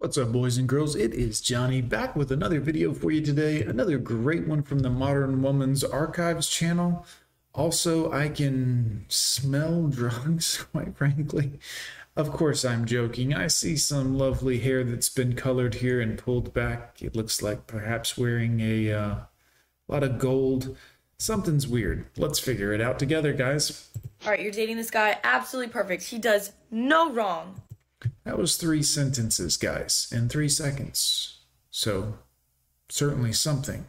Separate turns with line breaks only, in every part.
What's up, boys and girls? It is Johnny back with another video for you today. Another great one from the Modern Woman's Archives channel. Also, I can smell drugs, quite frankly. Of course, I'm joking. I see some lovely hair that's been colored here and pulled back. It looks like perhaps wearing a uh, lot of gold. Something's weird. Let's figure it out together, guys.
All right, you're dating this guy. Absolutely perfect. He does no wrong.
That was three sentences, guys, in three seconds. So, certainly something.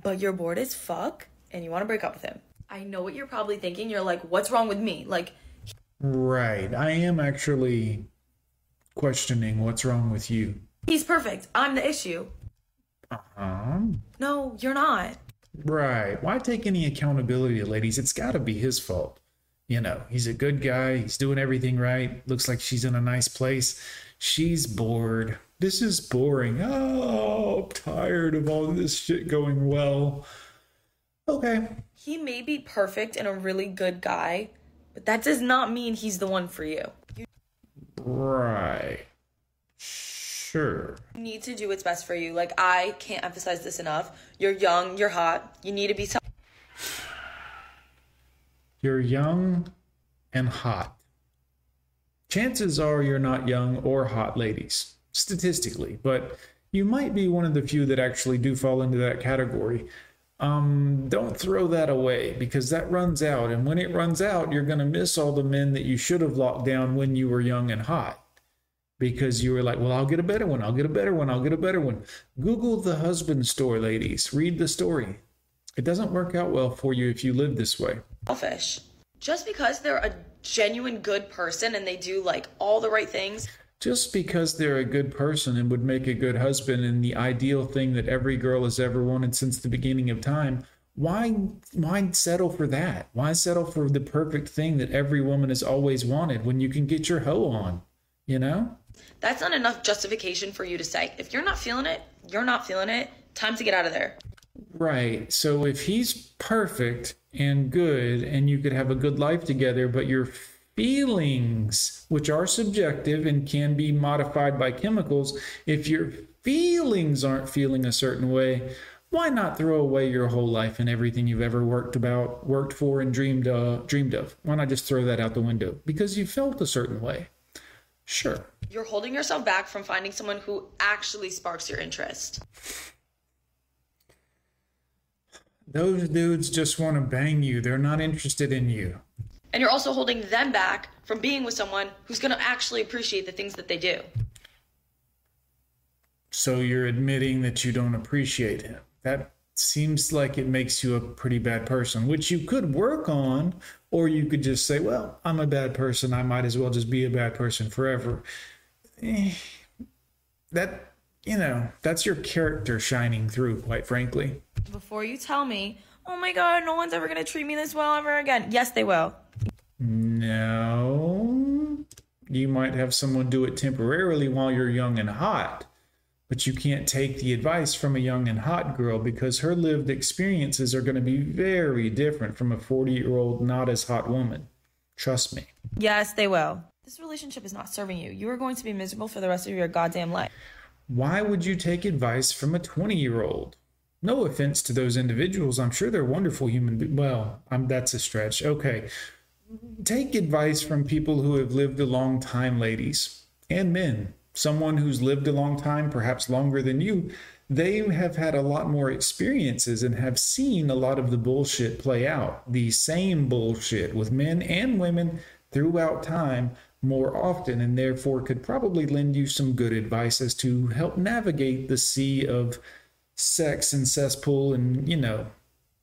But you're bored as fuck and you want to break up with him. I know what you're probably thinking. You're like, what's wrong with me? Like,
Right. I am actually questioning what's wrong with you.
he's perfect. I'm the issue.
Um,
No, you're not.
right. Why take any accountability, ladies? It's got to be his fault. You know, he's a good guy. He's doing everything right. Looks like she's in a nice place. She's bored. This is boring. Oh, I'm tired of all this shit going well. Okay.
He may be perfect and a really good guy, but that does not mean he's the one for you. You
Right. Sure.
need to do what's best for you. Like, I can't emphasize this enough. You're young, you're hot, you need to be. self-
You're young and hot. Chances are you're not young or hot, ladies, statistically, but you might be one of the few that actually do fall into that category. Um, don't throw that away because that runs out. And when it runs out, you're going to miss all the men that you should have locked down when you were young and hot because you were like, well, I'll get a better one. I'll get a better one. I'll get a better one. Google the husband store, ladies. Read the story. It doesn't work out well for you if you live this way.
Selfish. Just because they're a genuine good person and they do like all the right things,
just because they're a good person and would make a good husband and the ideal thing that every girl has ever wanted since the beginning of time why why settle for that why settle for the perfect thing that every woman has always wanted when you can get your hoe on you know
that's not enough justification for you to say, if you're not feeling it, you're not feeling it. Time to get out of there.
Right. So if he's perfect and good and you could have a good life together but your feelings which are subjective and can be modified by chemicals if your feelings aren't feeling a certain way why not throw away your whole life and everything you've ever worked about worked for and dreamed uh, dreamed of? Why not just throw that out the window? Because you felt a certain way. Sure.
You're holding yourself back from finding someone who actually sparks your interest.
Those dudes just want to bang you they're not interested in you
And you're also holding them back from being with someone who's going to actually appreciate the things that they do.
So you're admitting that you don't appreciate him. That seems like it makes you a pretty bad person, which you could work on, or you could just say, well, I'm a bad person. I might as well just be a bad person forever. Eh, That, you know, that's your character shining through, quite frankly.
Before you tell me, oh my god, no one's ever going to treat me this well ever again. Yes, they will.
No. You might have someone do it temporarily while you're young and hot, but you can't take the advice from a young and hot girl because her lived experiences are going to be very different from a 40 year old, not as hot woman. Trust me.
Yes, they will. This relationship is not serving you. You are going to be miserable for the rest of your goddamn life.
Why would you take advice from a 20 year old? No offense to those individuals. I'm sure they're wonderful human beings. Well, I'm, that's a stretch. Okay. Take advice from people who have lived a long time, ladies and men. Someone who's lived a long time, perhaps longer than you, they have had a lot more experiences and have seen a lot of the bullshit play out. The same bullshit with men and women throughout time more often, and therefore could probably lend you some good advice as to help navigate the sea of sex and cesspool and, you know,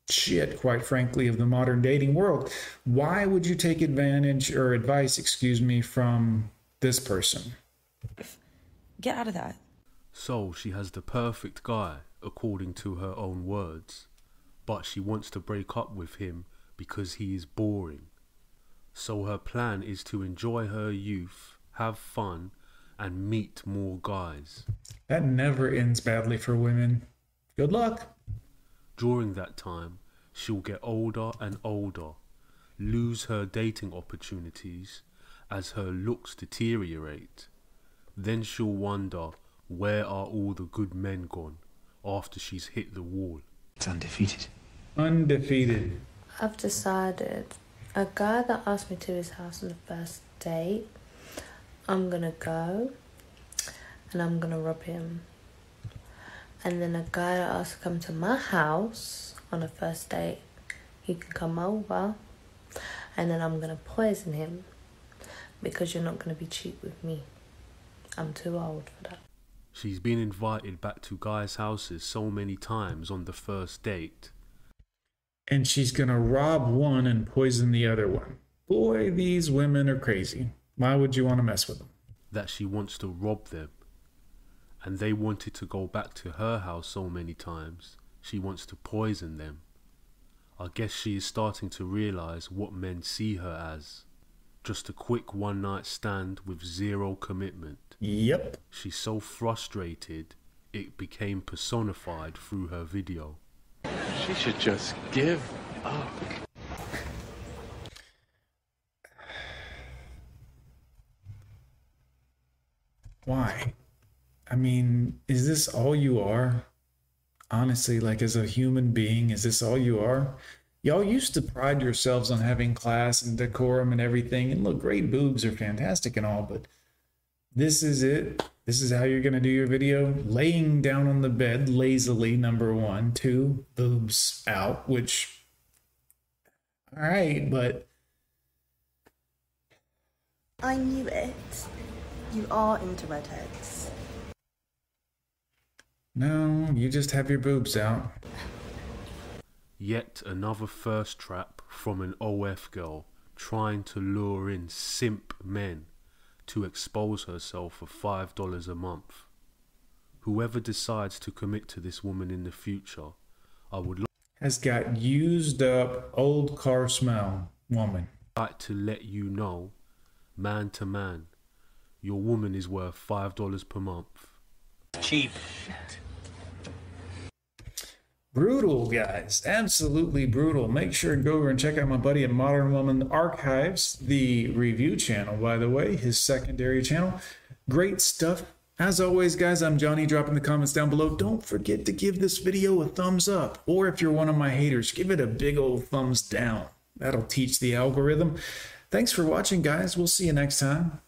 shit, quite frankly, of the modern dating world. Why would you take advantage or advice, excuse me, from this person?
Get out of that.
So she has the perfect guy, according to her own words, but she wants to break up with him because he is boring. So her plan is to enjoy her youth, have fun, and meet more guys.
That never ends badly for women. Good luck.
During that time, she'll get older and older, lose her dating opportunities as her looks deteriorate. Then she'll wonder where are all the good men gone after she's hit the wall.
It's undefeated.
Undefeated.
I've decided a guy that asked me to his house on the first date, I'm gonna go and I'm gonna rob him. And then a guy that asked to come to my house on a first date, he can come over and then I'm gonna poison him because you're not gonna be cheap with me. I'm too old for that.
She's been invited back to guys' houses so many times on the first date
And she's going to rob one and poison the other one. Boy, these women are crazy. Why would you want to mess with them?
that she wants to rob them. And they wanted to go back to her house so many times, she wants to poison them. I guess she is starting to realize what men see her as. Just a quick one night stand with zero commitment.
Yep.
She's so frustrated, it became personified through her video.
She should just give up.
Why? I mean, is this all you are? Honestly, like as a human being, is this all you are? Y'all used to pride yourselves on having class and decorum and everything. And look, great boobs are fantastic and all, but this is it. This is how you're going to do your video. Laying down on the bed lazily, number one. Two, boobs out, which, all right, but
I knew it. You are into redheads.
No, you just have your boobs out.
Yet another thirst trap from an OF girl trying to lure in simp men to expose herself for $5 a month. Whoever decides to commit to this woman in the future, I would
Has got used up old car smell woman.
like to let you know, man to man, your woman is worth $5 per month.
Cheap.
Brutal, guys. Absolutely brutal. Make sure to go over and check out my buddy at Modern Woman Archives, the review channel, by the way, his secondary channel. Great stuff. As always, guys, I'm Johnny. Drop in the comments down below. Don't forget to give this video a thumbs up. Or if you're one of my haters, give it a big old thumbs down. That'll teach the algorithm. Thanks for watching, guys. We'll see you next time.